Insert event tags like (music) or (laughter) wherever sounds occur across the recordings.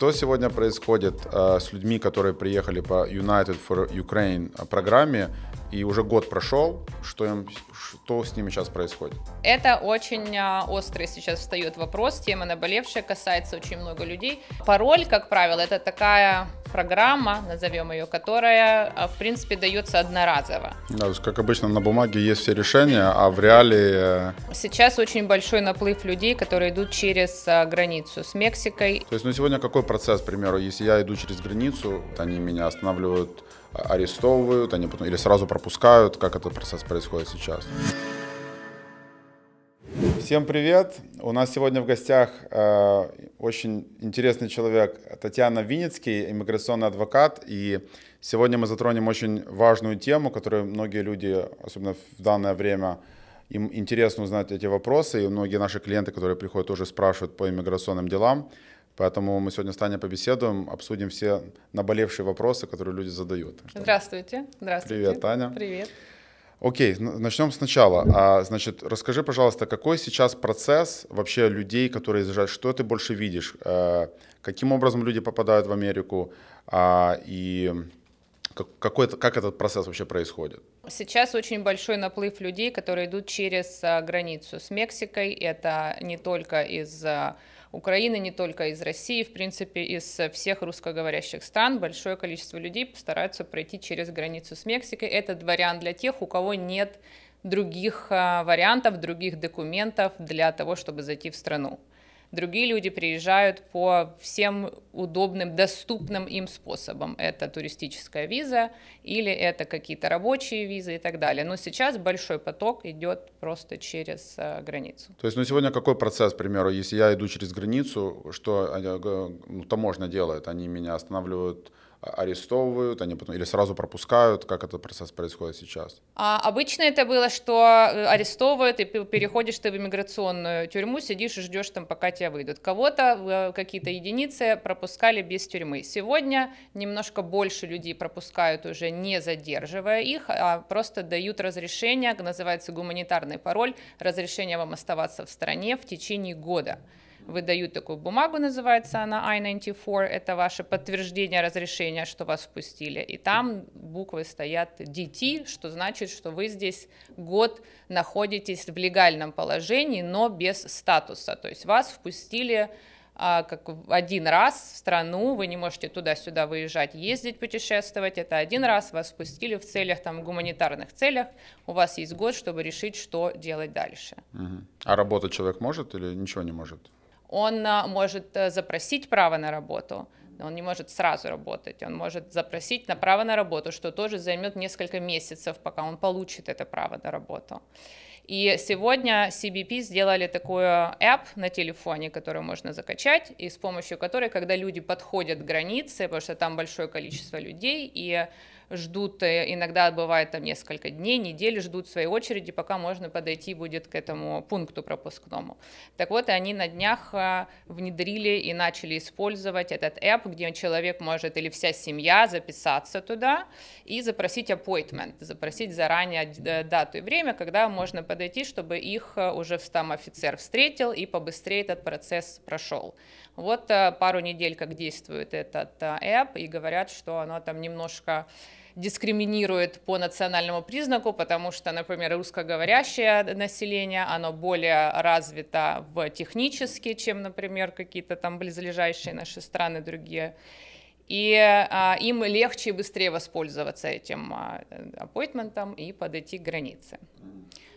что сегодня происходит э, с людьми, которые приехали по United for Ukraine программе, и уже год прошел, что, им, что с ними сейчас происходит? Это очень а, острый сейчас встает вопрос, тема наболевшая, касается очень много людей. Пароль, как правило, это такая программа, назовем ее, которая, а, в принципе, дается одноразово. Да, то есть, как обычно, на бумаге есть все решения, а в реале... Э, сейчас очень большой наплыв людей, которые идут через а, границу с Мексикой. То есть, ну, сегодня какой процесс, к примеру, если я иду через границу, они меня останавливают арестовывают, они потом или сразу пропускают, как этот процесс происходит сейчас. Всем привет! У нас сегодня в гостях э, очень интересный человек Татьяна Винницкий, иммиграционный адвокат. И сегодня мы затронем очень важную тему, которую многие люди, особенно в данное время, им интересно узнать эти вопросы. И многие наши клиенты, которые приходят, тоже спрашивают по иммиграционным делам. Поэтому мы сегодня с Таней побеседуем, обсудим все наболевшие вопросы, которые люди задают. Здравствуйте. Здравствуйте. Привет, Таня. Привет. Окей, начнем сначала. А, значит, расскажи, пожалуйста, какой сейчас процесс вообще людей, которые изъезжают, что ты больше видишь? А, каким образом люди попадают в Америку? А, и какой, как этот процесс вообще происходит? Сейчас очень большой наплыв людей, которые идут через а, границу с Мексикой. Это не только из Украины, не только из России, в принципе, из всех русскоговорящих стран большое количество людей постараются пройти через границу с Мексикой. Это вариант для тех, у кого нет других а, вариантов, других документов для того, чтобы зайти в страну. Другие люди приезжают по всем удобным, доступным им способам. Это туристическая виза или это какие-то рабочие визы и так далее. Но сейчас большой поток идет просто через э, границу. То есть, ну сегодня какой процесс, к примеру, если я иду через границу, что э, ну, таможня делает? Они меня останавливают арестовывают, они потом или сразу пропускают, как этот процесс происходит сейчас? А, обычно это было, что э, арестовывают, и переходишь ты в иммиграционную тюрьму, сидишь и ждешь там, пока тебя выйдут. Кого-то, э, какие-то единицы пропускали без тюрьмы. Сегодня немножко больше людей пропускают уже не задерживая их, а просто дают разрешение, называется гуманитарный пароль, разрешение вам оставаться в стране в течение года выдают такую бумагу, называется она I-94, это ваше подтверждение разрешения, что вас впустили, и там буквы стоят DT, что значит, что вы здесь год находитесь в легальном положении, но без статуса, то есть вас впустили а, как один раз в страну, вы не можете туда-сюда выезжать, ездить, путешествовать, это один раз вас впустили в целях, там, гуманитарных целях, у вас есть год, чтобы решить, что делать дальше. Угу. А работать человек может или ничего не может? Он а, может э, запросить право на работу, он не может сразу работать, он может запросить на право на работу, что тоже займет несколько месяцев, пока он получит это право на работу. И сегодня CBP сделали такую app на телефоне, которую можно закачать, и с помощью которой, когда люди подходят к границе, потому что там большое количество людей, и ждут, э, иногда бывает там несколько дней, недели ждут своей очереди, пока можно подойти будет к этому пункту пропускному. Так вот, они на днях э, внедрили и начали использовать этот app, где человек может или вся семья записаться туда и запросить appointment, запросить заранее э, дату и время, когда можно подойти, чтобы их уже там офицер встретил и побыстрее этот процесс прошел. Вот пару недель, как действует этот app, и говорят, что оно там немножко дискриминирует по национальному признаку, потому что, например, русскоговорящее население, оно более развито в технически, чем, например, какие-то там близлежащие наши страны другие. И а, им легче и быстрее воспользоваться этим а, аппойтментом и подойти к границе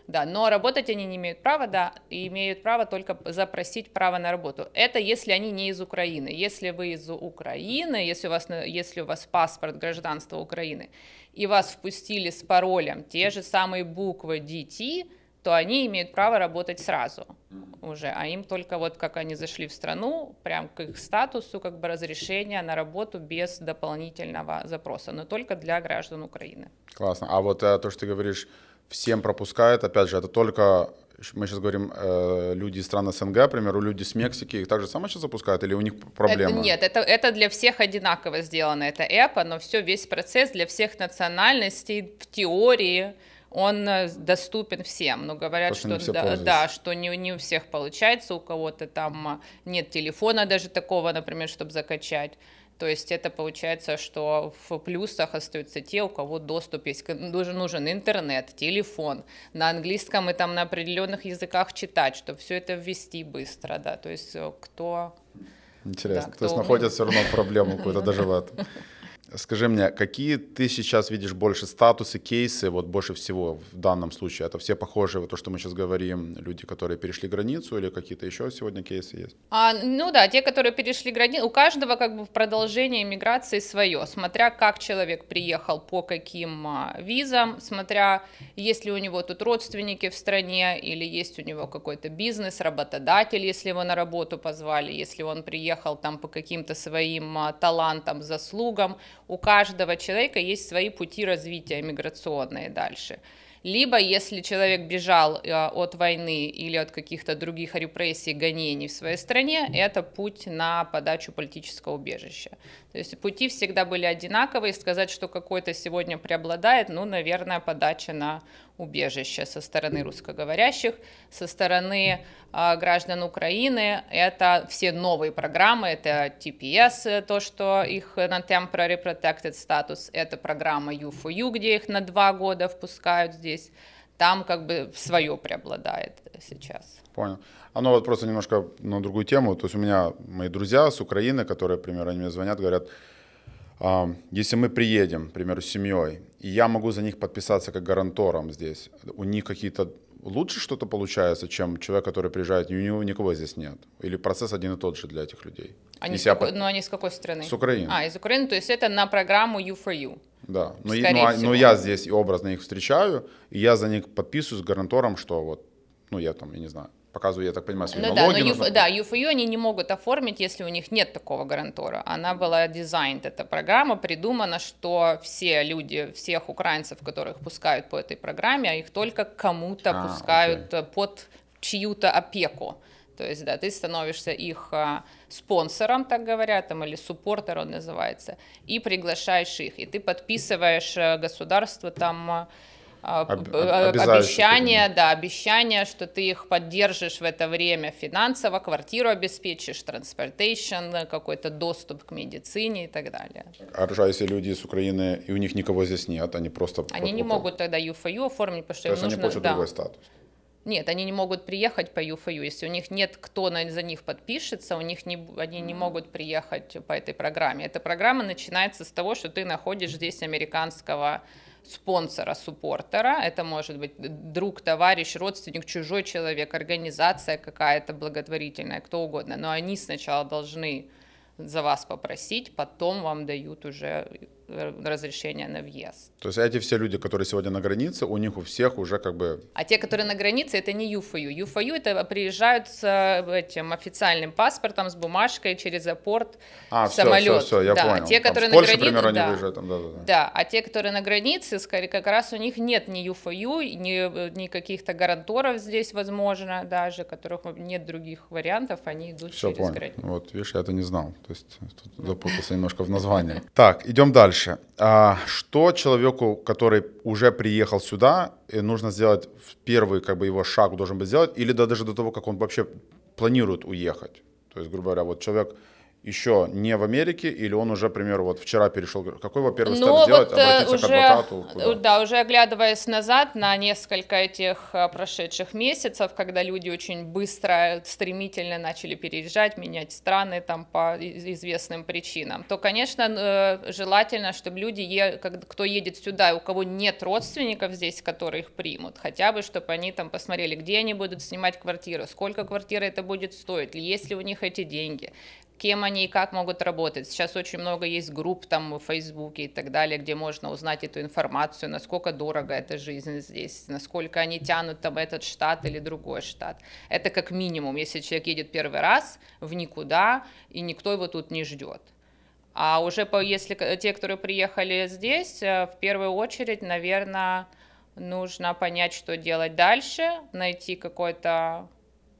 да, но работать они не имеют права, да, и имеют право только запросить право на работу. Это если они не из Украины. Если вы из Украины, если у вас, если у вас паспорт гражданства Украины, и вас впустили с паролем те же самые буквы DT, то они имеют право работать сразу уже, а им только вот как они зашли в страну, прям к их статусу, как бы разрешения на работу без дополнительного запроса, но только для граждан Украины. Классно. А вот э, то, что ты говоришь, всем пропускают. Опять же, это только, мы сейчас говорим, э, люди из стран СНГ, к примеру, люди с Мексики, их также самое сейчас запускают или у них проблемы? Это, нет, это, это для всех одинаково сделано, это эпо, но все, весь процесс для всех национальностей в теории он э, доступен всем. Но говорят, что, что да, да, что не, не у всех получается, у кого-то там а, нет телефона даже такого, например, чтобы закачать. То есть это получается, что в плюсах остаются те, у кого доступ есть. Нужен, нужен интернет, телефон, на английском и там на определенных языках читать, чтобы все это ввести быстро, да. То есть э, кто... Интересно. Да, кто... То есть находят все равно проблему какую-то даже в этом. Скажи мне, какие ты сейчас видишь больше статусы, кейсы, вот больше всего в данном случае? Это все похожие, вот то, что мы сейчас говорим, люди, которые перешли границу или какие-то еще сегодня кейсы есть? А, ну да, те, которые перешли границу, у каждого как бы в продолжении миграции свое, смотря как человек приехал, по каким а, визам, смотря есть ли у него тут родственники в стране или есть у него какой-то бизнес, работодатель, если его на работу позвали, если он приехал там по каким-то своим а, талантам, заслугам, у каждого человека есть свои пути развития миграционные дальше. Либо, если человек бежал э, от войны или от каких-то других репрессий, гонений в своей стране, это путь на подачу политического убежища. То есть пути всегда были одинаковые. Сказать, что какой-то сегодня преобладает, ну, наверное, подача на убежище со стороны русскоговорящих, со стороны э, граждан Украины. Это все новые программы, это TPS, то, что их на Temporary Protected Status, это программа U4U, где их на два года впускают здесь. Там как бы свое преобладает сейчас. Понял. Оно вот просто немножко на другую тему. То есть у меня мои друзья с Украины, которые, например, они мне звонят, говорят, если мы приедем, к примеру, с семьей, и я могу за них подписаться как гарантором здесь, у них какие-то лучше что-то получается, чем человек, который приезжает, у него никого здесь нет? Или процесс один и тот же для этих людей? Они, с какой, я... ну, они с какой страны? С Украины. А, из Украины, то есть это на программу U4U. Да, но, ну, а, но я здесь образно их встречаю, и я за них подписываюсь с гарантором, что вот, ну я там, я не знаю, показываю, я так понимаю, свои ну, налоги. Да, но нужно... да, UFU они не могут оформить, если у них нет такого гарантора. Она была дизайн, эта программа, придумана, что все люди, всех украинцев, которых пускают по этой программе, а их только кому-то а, пускают окей. под чью-то опеку. То есть, да, ты становишься их а, спонсором, так говорят, там, или суппортер он называется, и приглашаешь их, и ты подписываешь э, государство там а, а, Об, обещание, да, обещание, что ты их поддержишь в это время финансово, квартиру обеспечишь, транспортейшн, какой-то доступ к медицине и так далее. А если люди из Украины, и у них никого здесь нет, они просто... Они не могут тогда ЮФЮ оформить, потому что То им нужно... они получат да. другой статус? Нет, они не могут приехать по ЮФЮ. Если у них нет, кто на, за них подпишется, у них не, они не могут приехать по этой программе. Эта программа начинается с того, что ты находишь здесь американского спонсора, суппортера. Это может быть друг, товарищ, родственник, чужой человек, организация какая-то благотворительная, кто угодно. Но они сначала должны за вас попросить, потом вам дают уже Э, разрешение на въезд. То есть эти все люди, которые сегодня на границе, у них у всех уже как бы... А те, которые на границе, это не ЮФОЮ. ЮФОЮ это приезжают с э, этим официальным паспортом, с бумажкой через апорт а, в все, самолет. Все, все, я да. понял. Те, которые там, на Польши, границе, например, да. они выезжают там, да, да, да. Да, а те, которые на границе, скорее, как раз у них нет ни ЮФОЮ, ни, ни каких-то гаранторов здесь, возможно, даже, которых нет других вариантов, они идут все, через понял. границу. Вот, видишь, я это не знал. То есть тут запутался немножко в названии. Так, идем дальше. А, что человеку, который уже приехал сюда, нужно сделать в первый как бы его шаг должен быть сделать, или даже до того, как он вообще планирует уехать? То есть, грубо говоря, вот человек еще не в Америке, или он уже, к примеру, вот вчера перешел, какой его первый ну, старт сделать, вот э, обратиться уже, к адвокату? Куда? Да, уже оглядываясь назад на несколько этих э, прошедших месяцев, когда люди очень быстро, стремительно начали переезжать, менять страны там по известным причинам, то, конечно, э, желательно, чтобы люди, кто едет сюда, у кого нет родственников здесь, которые их примут, хотя бы, чтобы они там посмотрели, где они будут снимать квартиру, сколько квартира это будет стоить, есть ли у них эти деньги, кем они и как могут работать. Сейчас очень много есть групп там в Фейсбуке и так далее, где можно узнать эту информацию, насколько дорого эта жизнь здесь, насколько они тянут там этот штат или другой штат. Это как минимум, если человек едет первый раз в никуда, и никто его тут не ждет. А уже по, если те, которые приехали здесь, э, в первую очередь, наверное, нужно понять, что делать дальше, найти какой-то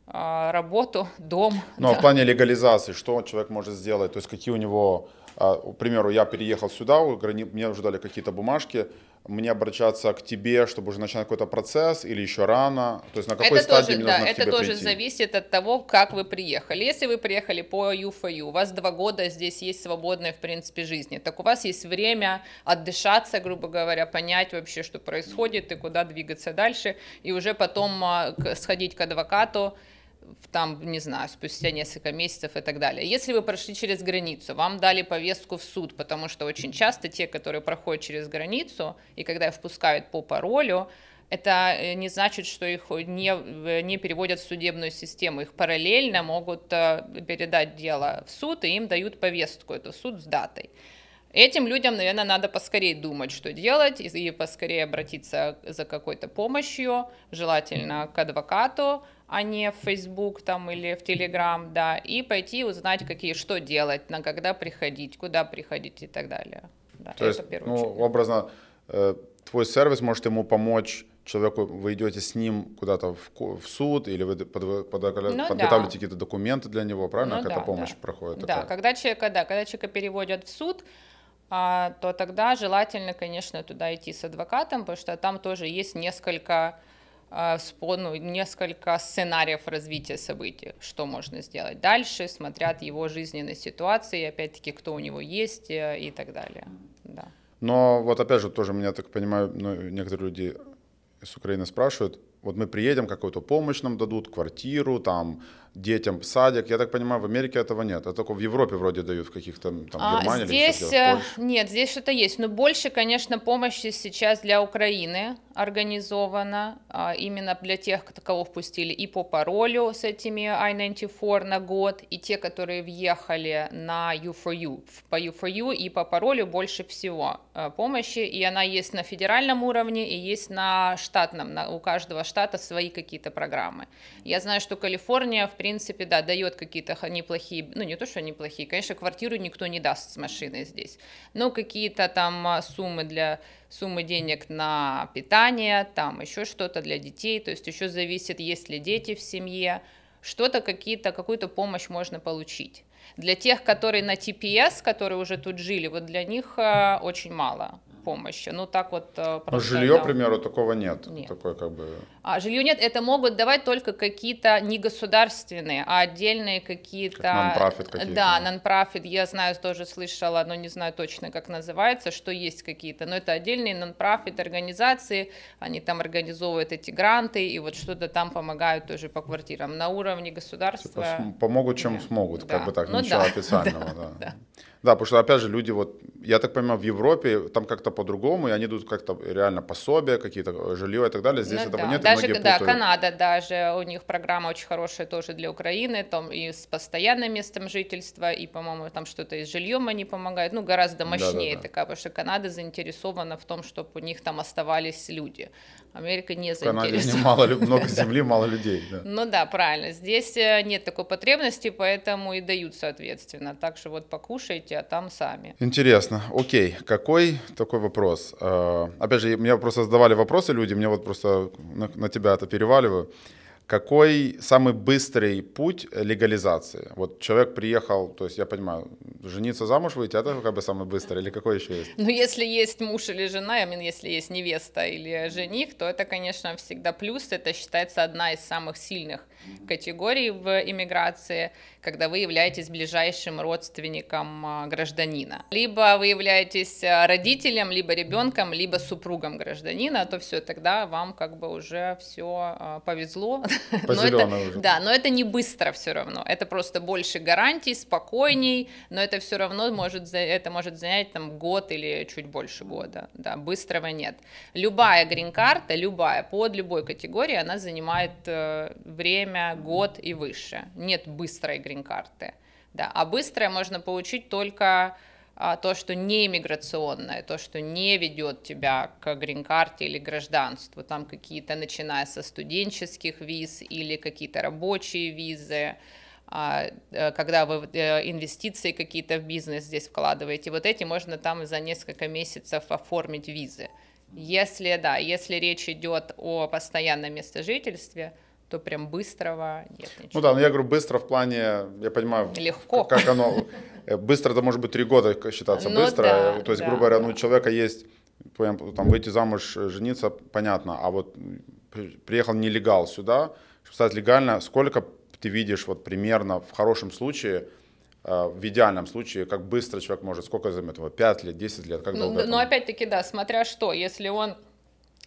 работу, дом. Ну, да. а в плане легализации, что человек может сделать? То есть какие у него, а, к примеру, я переехал сюда, мне уже дали какие-то бумажки, мне обращаться к тебе, чтобы уже начать какой-то процесс, или еще рано? То есть на какой это стадии тоже, мне да, нужно это тоже прийти? зависит от того, как вы приехали. Если вы приехали по UFU, у вас два года здесь есть свободной, в принципе, жизни, так у вас есть время отдышаться, грубо говоря, понять вообще, что происходит и куда двигаться дальше, и уже потом а, сходить к адвокату, там, не знаю, спустя несколько месяцев и так далее. Если вы прошли через границу, вам дали повестку в суд, потому что очень часто те, которые проходят через границу, и когда их впускают по паролю, это э, не значит, что их не, э, не переводят в судебную систему. Их параллельно могут э, передать дело в суд, и им дают повестку, это суд с датой. Этим людям, наверное, надо поскорее думать, что делать, и поскорее обратиться за какой-то помощью, желательно к адвокату, а не в Facebook там или в Telegram, да, и пойти узнать, какие, что делать, на когда приходить, куда приходить и так далее. Да, То это есть, ну, очередь. образно, э, твой сервис может ему помочь человеку, вы идете с ним куда-то в, в суд, или вы под- под- Ну подготавливаете да. какие-то документы для него, правильно? Ну Какая-то да, помощь да. проходит Да, такая? когда человека, да, когда человека переводят в суд, то тогда желательно, конечно, туда идти с адвокатом, потому что там тоже есть несколько а, ну, несколько сценариев развития событий, что можно сделать дальше, смотря от его жизненной ситуации, опять-таки, кто у него есть э, и так далее. Да. Но вот опять же, тоже меня, так понимаю, ну, некоторые люди с Украины спрашивают, вот мы приедем, какую-то помощь нам дадут, квартиру, там, детям садик. Я так понимаю, в Америке этого нет. Это только в Европе вроде дают, в каких-то там А, Германии или здесь что-то, в э, нет, здесь что-то есть, но больше, конечно, помощи сейчас для Украины организована, а, именно для тех, кого впустили и по паролю с этими I-94 на год, и те, которые въехали на U4U, В- по U4U и по паролю больше всего э, помощи, и она есть на федеральном уровне и есть на штатном, на- у каждого штата свои какие-то программы. Я знаю, что Калифорния, в принципе, да, дает какие-то неплохие, ну не то, что неплохие, конечно, квартиру никто не даст с машиной здесь, но какие-то там а, суммы для суммы денег на питание, там еще что-то для детей, то есть еще зависит, есть ли дети в семье, что-то какие-то, какую-то помощь можно получить. Для тех, которые на TPS, которые уже тут жили, вот для них э, очень мало помощи. Ну так вот. э, Но просто, жилье, да. к примеру, такого нет. Нет. Такое как бы... А жилье нет, это могут давать только какие-то не государственные, а отдельные какие-то... Как non-profit какие-то. Да, non-profit, я знаю, тоже слышала, но не знаю точно, как называется, что есть какие-то, но это отдельные non-profit организации, они там организовывают эти гранты и вот что-то там помогают тоже по квартирам. На уровне государства... Типа, помогут, чем Нет. смогут, как Да. бы так, Ну ничего да, официального, (laughs) да. да. Да, потому что, опять же, люди вот, я так понимаю, в Европе там как-то по-другому, и они идут как-то реально пособия, какие-то э, жилье и так далее. Здесь Ну этого да. нет, и даже, многие да, путают. Канада даже, у них программа очень хорошая тоже для Украины, там и с постоянным местом жительства, и, по-моему, там что-то и с жильем они помогают, ну, гораздо мощнее Да-да-да. такая, потому что Канада заинтересована в том, чтобы у них там оставались люди. Америка не заинтересована. мало, много (laughs) земли, мало людей. Да. Ну да, правильно. Здесь э, нет такой потребности, поэтому и дают соответственно. Так что вот покушайте, а там сами. Интересно. Окей, какой такой вопрос? Э, Опять же, мне просто задавали вопросы люди, мне вот просто на, на тебя это переваливаю. Какой самый быстрый путь легализации? Вот человек приехал, то есть я понимаю, жениться замуж выйти, это как бы самый быстрый, или какой еще есть? Ну, если есть муж или жена, я имею, если есть невеста или жених, то это, конечно, всегда плюс. Это считается одна из самых сильных категорий в иммиграции, когда вы являетесь ближайшим родственником а, гражданина. Либо вы являетесь а, родителем, либо ребенком, либо супругом гражданина, то все, тогда вам как бы уже все повезло. По (laughs) Но это- уже. Да, но это не быстро все равно. Это просто больше гарантий, спокойней, но это все равно может, это может занять там год или чуть больше года. Да, быстрого нет. Любая грин-карта, любая, под любой категории, она занимает э, время, год и выше. Нет быстрой грин-карты. Да, а быстрое можно получить только а, то, что не иммиграционное, то, что не ведет тебя к грин-карте или гражданству, там какие-то, начиная со студенческих виз или какие-то рабочие визы, а, э, когда вы э, инвестиции какие-то в бизнес здесь вкладываете, вот эти можно там за несколько месяцев оформить визы. Если, да, если речь идет о постоянном местожительстве, то прям быстрого нет ничего. Ну да, но я говорю быстро в плане, я понимаю, Легко. как оно, э, быстро это может быть три года считаться Ну быстро, да, то есть, да, грубо говоря, да. ну у человека есть там выйти замуж, э, жениться, понятно, а вот приехал нелегал сюда, чтобы стать легально, сколько ты видишь вот примерно в хорошем случае, э, в идеальном случае, как быстро человек может, сколько займет его, 5 лет, 10 лет, как ну, долго? Ну, опять-таки, да, смотря что, если он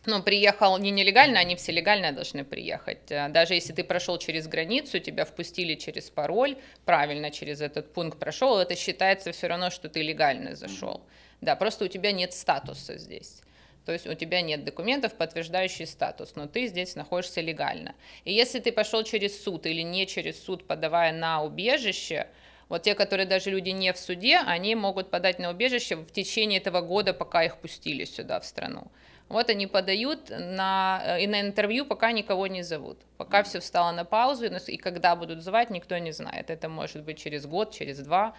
ну, приехал не нелегально, они все легально должны приехать. Э, даже если ты прошел через границу, тебя впустили через пароль, правильно через этот пункт прошел, это считается все равно, что ты легально зашел. Да, просто у тебя нет статуса здесь. То есть у тебя нет документов, подтверждающих статус, но ты здесь находишься легально. И если ты пошел через суд или не через суд, подавая на убежище, вот те, которые даже люди не в суде, они могут подать на убежище в течение этого года, пока их пустили сюда, в страну. Вот они подают на, э, и на интервью пока никого не зовут. Пока все встало на паузу, и когда будут звать, никто не знает. Это может быть через год, через два.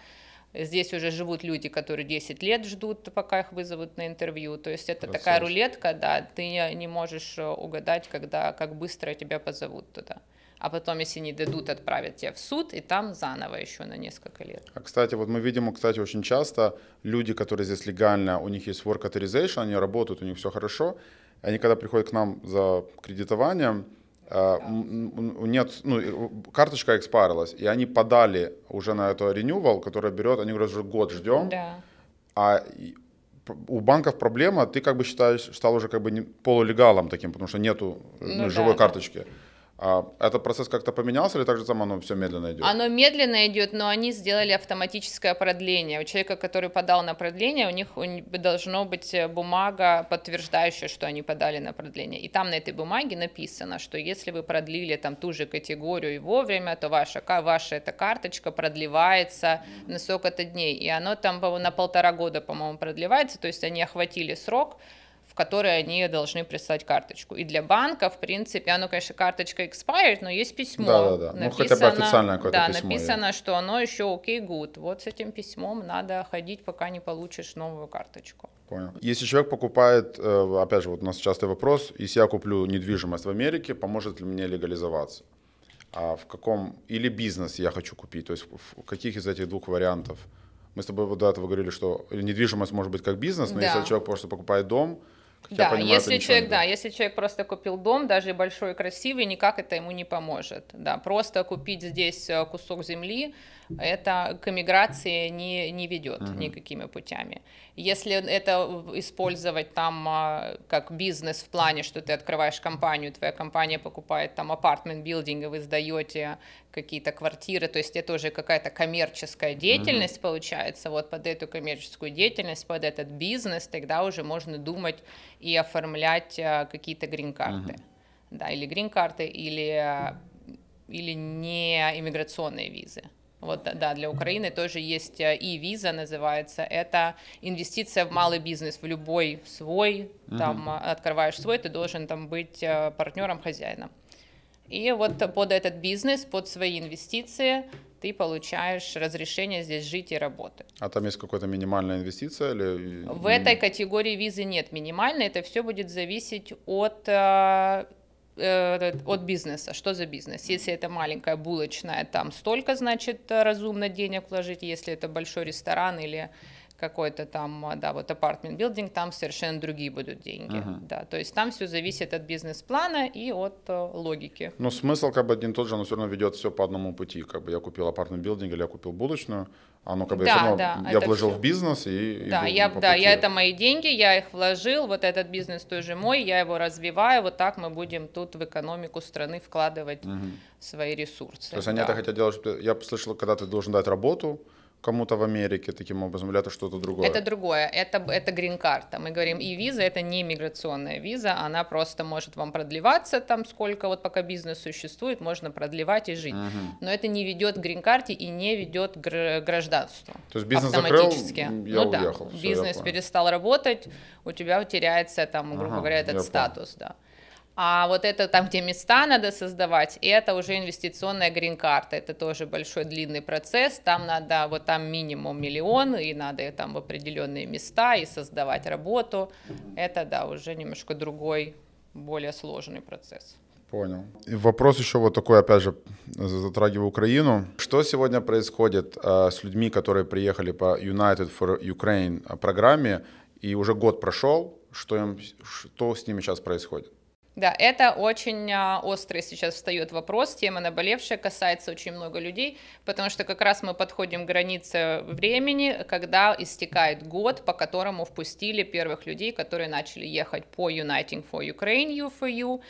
Здесь уже живут люди, которые 10 лет ждут, пока их вызовут на интервью. То есть это Красавец. такая рулетка, да, ты не можешь э, угадать, когда, как быстро тебя позовут туда а потом, если не дадут, отправят тебя в суд, и там заново еще на несколько лет. А, кстати, вот мы видим, кстати, очень часто люди, которые здесь легально, у них есть work authorization, они работают, у них все хорошо, они когда приходят к нам за кредитованием, да. нет, ну, карточка экспарилась, и они подали уже на это renewal, которое берет, они говорят, уже год ждем, да. а у банков проблема, ты как бы считаешь, стал уже как бы полулегалом таким, потому что нету ну, ну, живой да, карточки. Да. А этот процесс как-то поменялся или так же само оно все медленно идет? Оно медленно идет, но они сделали автоматическое продление. У человека, который подал на продление, у них должно быть э, бумага, подтверждающая, что они подали на продление. И там на этой бумаге написано, что если вы продлили там ту же категорию и вовремя, то ваша, ваша эта карточка продлевается на сколько-то дней. И оно там на полтора года, по-моему, продлевается, то есть они охватили срок, которой они должны прислать карточку. И для банка, в принципе, оно, конечно, карточка expired, но есть письмо. Да, да, да. Написано, ну, хотя бы официальное какое-то да, письмо. Да, написано, есть. что оно еще окей, okay, good. Вот с этим письмом надо ходить, пока не получишь новую карточку. Понял. Если человек покупает, э, опять же, вот у нас частый вопрос, если я куплю недвижимость в Америке, поможет ли мне легализоваться? А в каком, или бизнес я хочу купить, то есть в каких из этих двух вариантов? Мы с тобой вот до этого говорили, что недвижимость может быть как бизнес, но да. если человек просто покупает дом, как да, понимаю, если человек, да, если человек просто купил дом, даже большой и красивый, никак это ему не поможет. Да, просто купить здесь э, кусок земли, это к эмиграции не, не ведет uh-huh. никакими путями. Если это использовать там а, как бизнес в плане, что ты открываешь компанию, твоя компания покупает там апартмент билдинг, и вы сдаете какие-то квартиры, то есть это уже какая-то коммерческая деятельность uh-huh. получается, вот под эту коммерческую деятельность, под этот бизнес, тогда уже можно думать и оформлять а, какие-то грин-карты, uh-huh. да, или грин-карты, или, а, или не иммиграционные визы. Вот, да, для Украины тоже есть э, и виза называется. Это инвестиция в малый бизнес, в любой свой. Там uh-huh. открываешь свой, ты должен там быть э, партнером, хозяином. И вот под этот бизнес, под свои инвестиции ты получаешь разрешение здесь жить и работать. А там есть какая-то минимальная инвестиция или? В этой категории визы нет минимальной, это все будет зависеть от Э, от бизнеса. Что за бизнес? Если это маленькая булочная, там столько, значит, разумно денег вложить. Если это большой ресторан или какой-то там, да, вот апартмент билдинг, там совершенно другие будут деньги, uh-huh. да, то есть там все зависит от бизнес-плана и от э, логики. Но смысл как бы один тот же, но все равно ведет все по одному пути, как бы я купил апартмент билдинг или я купил булочную, оно как бы да, равно, да, я вложил все. в бизнес и да, иду я, да, я это мои деньги, я их вложил, вот этот бизнес тоже мой, я его развиваю, вот так мы будем тут в экономику страны вкладывать угу. свои ресурсы. То есть да. они это хотят делать, я слышал, когда ты должен дать работу, кому-то в Америке таким образом, или это что-то другое? Это другое, это, это грин-карта. Мы говорим, и виза это не миграционная виза, она просто может вам продлеваться там сколько, вот пока бизнес существует, можно продлевать и жить. Угу. Но это не ведет к грин-карте и не ведет к гражданству. То есть бизнес автоматически. закрыл, я ну, уехал. Да, Все, бизнес перестал работать, у тебя теряется там, грубо ага, говоря, этот статус, понял. да. А вот это там, где места надо создавать, это уже инвестиционная грин-карта. Это тоже большой длинный процесс. Там надо, вот там минимум миллион, и надо там в определенные места и создавать работу. Это, да, уже немножко другой, более сложный процесс. Понял. И вопрос еще вот такой, опять же, затрагивая Украину. Что сегодня происходит э, с людьми, которые приехали по United for Ukraine программе, и уже год прошел, что, им, что с ними сейчас происходит? Да, это очень а, острый сейчас встает вопрос, тема наболевшая, касается очень много людей, потому что как раз мы подходим к границе времени, когда истекает год, по которому впустили первых людей, которые начали ехать по Uniting for Ukraine, U4U,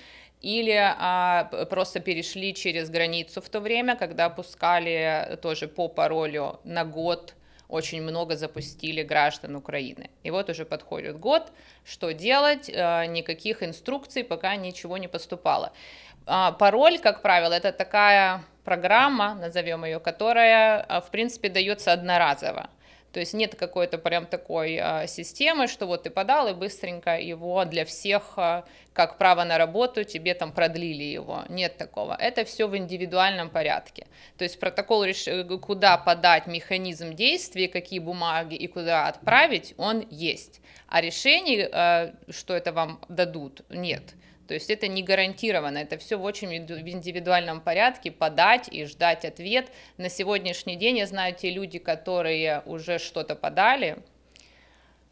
или а, просто перешли через границу в то время, когда пускали тоже по паролю на год очень много запустили граждан Украины. И вот уже подходит год, что делать, а, никаких инструкций, пока ничего не поступало. А, пароль, как правило, это такая программа, назовем ее, которая, а, в принципе, дается одноразово. То есть нет какой-то прям такой а, системы, что вот ты подал и быстренько его для всех, а, как право на работу, тебе там продлили его. Нет такого. Это все в индивидуальном порядке. То есть протокол, э, куда подать механизм действия, какие бумаги и куда отправить, он есть. А решений, а, что это вам дадут, нет. То есть это не гарантированно, это все в очень индивидуальном порядке, подать и ждать ответ. На сегодняшний день я знаю те люди, которые уже что-то подали,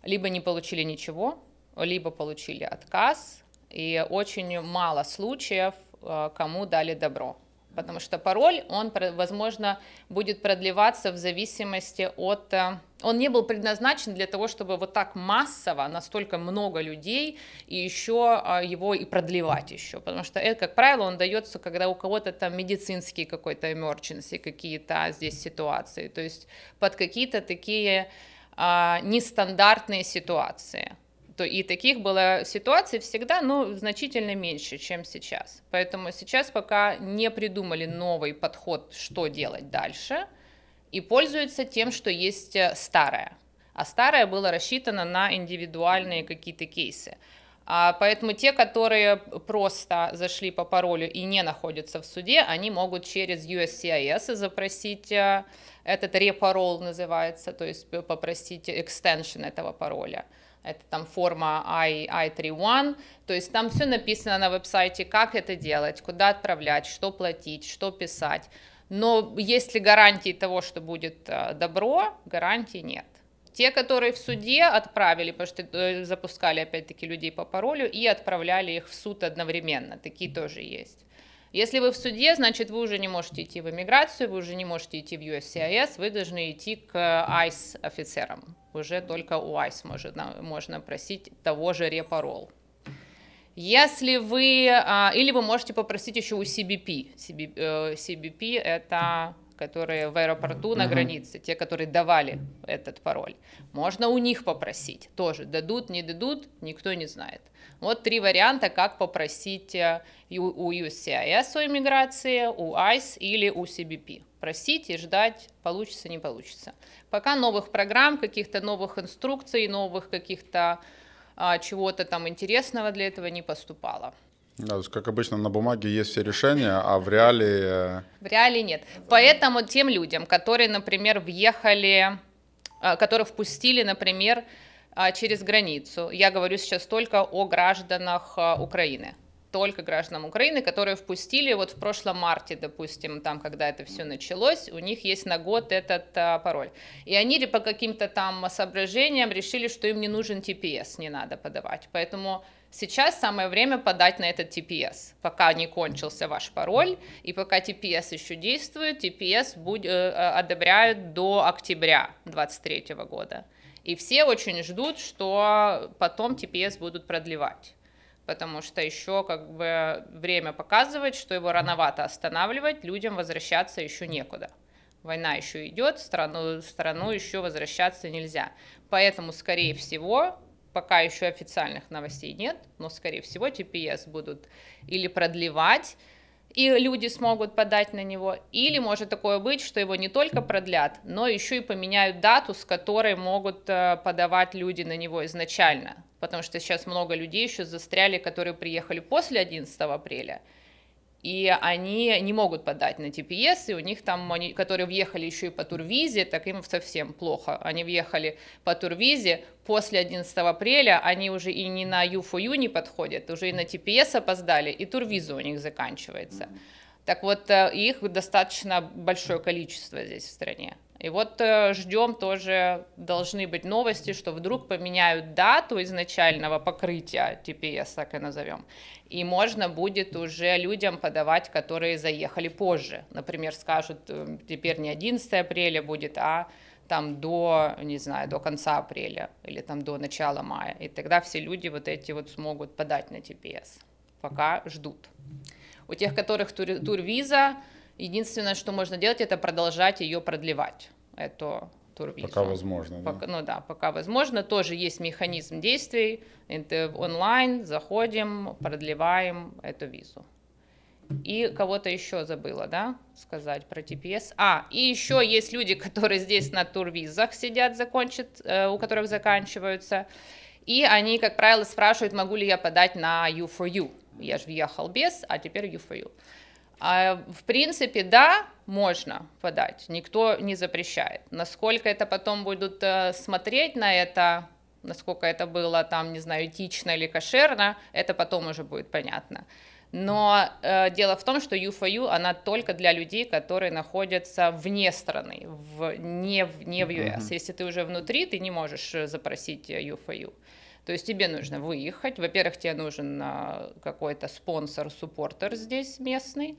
либо не получили ничего, либо получили отказ, и очень мало случаев, э, кому дали добро потому что пароль, он, возможно, будет продлеваться в зависимости от... Э, он не был предназначен для того, чтобы вот так массово, настолько много людей, и еще а, его и продлевать еще, потому что это, как правило, он дается, когда у кого-то там медицинский какой-то emergency, какие-то здесь ситуации, то есть под какие-то такие а, нестандартные ситуации то и таких было ситуаций всегда, но значительно меньше, чем сейчас. Поэтому сейчас пока не придумали новый подход, что делать дальше, и пользуются тем, что есть э, старое. А старое было рассчитано на индивидуальные какие-то кейсы. А поэтому те, которые просто зашли по паролю и не находятся в суде, они могут через USCIS запросить э, этот репарол называется, то есть попросить экстеншн этого пароля это там форма I, I31, то есть там все написано на веб-сайте, как это делать, куда отправлять, что платить, что писать. Но есть ли гарантии того, что будет э, добро, гарантий нет. Те, которые в суде отправили, потому что э, запускали опять-таки людей по паролю и отправляли их в суд одновременно, такие тоже есть. Если вы в суде, значит, вы уже не можете идти в иммиграцию, вы уже не можете идти в USCIS, вы должны идти к ICE офицерам. Уже только у ICE можно, можно просить того же репарол. Если вы, а, или вы можете попросить еще у CBP. CBP э, это которые в аэропорту на границе, те, которые давали этот пароль. Можно у них попросить тоже. Дадут, не дадут, никто не знает. Вот три варианта, как попросить э, у USCIS о иммиграции, у ICE или у CBP. Просить и ждать, получится, не получится. Пока новых программ, каких-то новых инструкций, новых каких-то а, чего-то там интересного для этого не поступало. Да, то есть, как обычно, на бумаге есть все решения, а в реале... Э, в реале нет. Поэтому тем людям, которые, например, въехали, а, которых впустили, например, а, через границу, я говорю сейчас только о гражданах Украины, только гражданам Украины, которые впустили вот в прошлом марте, допустим, там, когда это все началось, у них есть на год этот а, пароль. И они по каким-то там соображениям решили, что им не нужен TPS, не надо подавать. Поэтому Сейчас самое время подать на этот TPS, пока не кончился ваш пароль, и пока TPS еще действует, TPS будет, э, э, одобряют до октября 2023 года. И все очень ждут, что потом TPS будут продлевать потому что еще как бы время показывает, что его рановато останавливать, людям возвращаться еще некуда. Война еще идет, страну, страну еще возвращаться нельзя. Поэтому, скорее всего, пока еще официальных новостей нет, но, скорее всего, TPS будут или продлевать, и люди смогут подать на него, или может такое быть, что его не только продлят, но еще и поменяют дату, с которой могут э, подавать люди на него изначально, потому что сейчас много людей еще застряли, которые приехали после 11 апреля, и они не могут подать на TPS, и у них там, они, которые въехали еще и по турвизе, так им совсем плохо. Они въехали по турвизе, после 11 апреля они уже и не на U4U не подходят, уже и на TPS опоздали, и турвиза у них заканчивается. Так вот, э, их достаточно большое количество здесь в стране. И вот э, ждем тоже, должны быть новости, что вдруг поменяют дату изначального покрытия TPS, так и назовем, и можно будет уже людям подавать, которые заехали позже. Например, скажут, э, теперь не 11 апреля будет, а там до, не знаю, до конца апреля или там до начала мая. И тогда все люди вот эти вот смогут подать на TPS, пока ждут. У тех, которых тур, турвиза, единственное, что можно делать, это продолжать ее продлевать, эту турвизу. Пока возможно, пока, да? Ну да, пока возможно. Тоже есть механизм действий. Это онлайн, заходим, продлеваем эту визу. И кого-то еще забыла, да, сказать про TPS. А, и еще есть люди, которые здесь на турвизах сидят, закончат, э, у которых заканчиваются. И они, как правило, спрашивают, могу ли я подать на U4U. Я же въехал без, а теперь U4U. А, в принципе, да, можно подать, никто не запрещает. Насколько это потом будут э, смотреть на это, насколько это было там, не знаю, этично или кошерно, это потом уже будет понятно. Но э, дело в том, что U4U, она только для людей, которые находятся вне страны, в, не, в, не в US. Uh-huh. Если ты уже внутри, ты не можешь э, запросить U4U. То есть тебе нужно выехать. Во-первых, тебе нужен э, какой-то спонсор, суппортер здесь местный.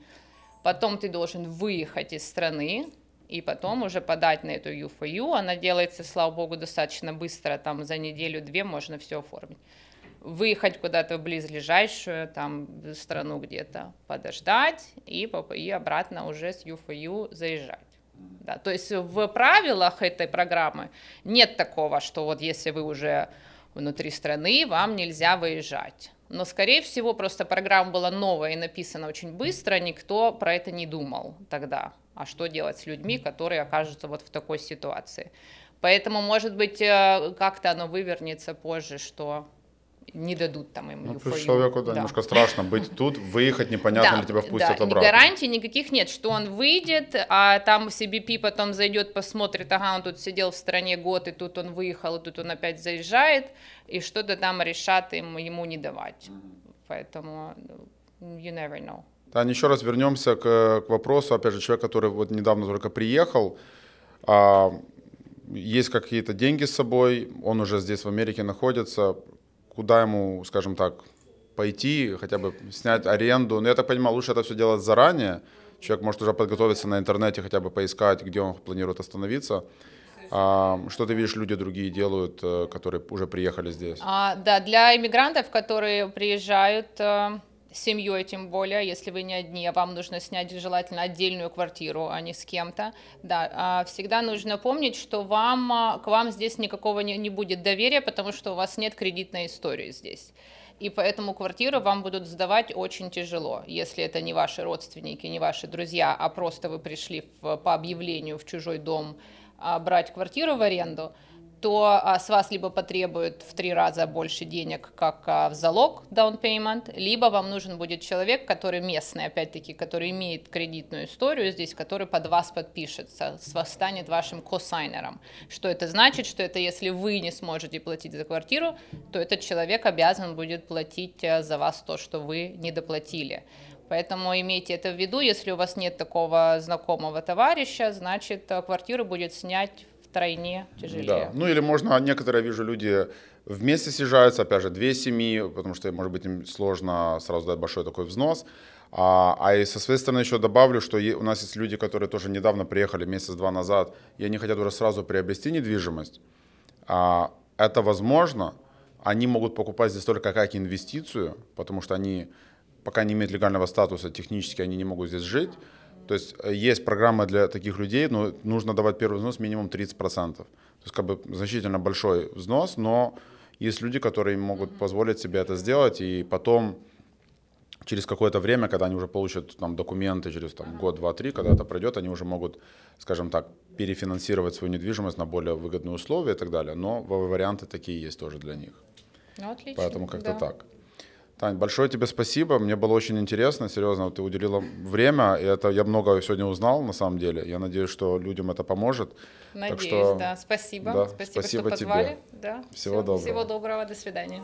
Потом ты должен выехать из страны, и потом уже подать на эту U4U. Она делается, слава богу, достаточно быстро, там за неделю-две можно все оформить выехать куда-то в близлежащую там страну где-то, подождать и, и обратно уже с U4U заезжать. Да, то есть в правилах этой программы нет такого, что вот если вы уже внутри страны, вам нельзя выезжать. Но, скорее всего, просто программа была новая и написана очень быстро, никто про это не думал тогда. А что делать с людьми, которые окажутся вот в такой ситуации? Поэтому, может быть, э, как-то оно вывернется позже, что не дадут там им ну, плюс человеку да, да. немножко страшно быть тут, выехать, непонятно да, ли тебя впустят да, обратно. гарантий никаких нет, что он выйдет, а там CBP потом зайдет, посмотрит, ага, он тут сидел в стране год, и тут он выехал, и тут он опять заезжает, и что-то там решат им, ему не давать. Поэтому you never know. Да, еще раз вернемся к, к вопросу, опять же, человек, который вот недавно только приехал, а, есть какие-то деньги с собой, он уже здесь в Америке находится, куда ему, скажем так, пойти, хотя бы снять аренду. Но я так понимаю, лучше это все делать заранее. Человек может уже подготовиться на интернете, хотя бы поискать, где он планирует остановиться. А, что ты видишь, люди другие делают, э, которые уже приехали здесь? А, да, для иммигрантов, которые приезжают э, семьей, тем более, если вы не одни, а вам нужно снять желательно отдельную квартиру, а не с кем-то, да, а всегда нужно помнить, что вам, а, к вам здесь никакого не, не будет доверия, потому что у вас нет кредитной истории здесь. И поэтому квартиру вам будут сдавать очень тяжело, если это не ваши родственники, не ваши друзья, а просто вы пришли в, по объявлению в чужой дом а, брать квартиру в аренду – то а, с вас либо потребуют в три раза больше денег, как а, в залог down payment, либо вам нужен будет человек, который местный, опять-таки, который имеет кредитную историю здесь, который под вас подпишется, станет вашим косайнером. Что это значит? Что это если вы не сможете платить за квартиру, то этот человек обязан будет платить а, за вас то, что вы не доплатили. Поэтому имейте это в виду, если у вас нет такого знакомого товарища, значит квартиру будет снять втройне тяжелее. Да. Ну или можно, некоторые, вижу, люди вместе съезжаются, опять же, две семьи, потому что, может быть, им сложно сразу дать большой такой взнос. А, а и со своей стороны еще добавлю, что у нас есть люди, которые тоже недавно приехали, месяц-два назад, и они хотят уже сразу приобрести недвижимость. А, это возможно, они могут покупать здесь только как инвестицию, потому что они пока не имеют легального статуса, технически они не могут здесь жить. То есть э, есть программа для таких людей, но нужно давать первый взнос минимум 30%. То есть как бы значительно большой взнос, но есть люди, которые могут позволить себе это сделать, и потом через какое-то время, когда они уже получат там, документы, через там, год, два, три, когда это пройдет, они уже могут, скажем так, перефинансировать свою недвижимость на более выгодные условия и так далее. Но варианты такие есть тоже для них. Ну, отлично. Поэтому как-то да. так. Тань, большое тебе спасибо. Мне было очень интересно, серьезно, ты уделила время. И это я много сегодня узнал, на самом деле. Я надеюсь, что людям это поможет. Надеюсь, что, да. Спасибо. Да, спасибо, спасибо что позвали. тебе. Да. Всего Все, доброго. Всего доброго. До свидания.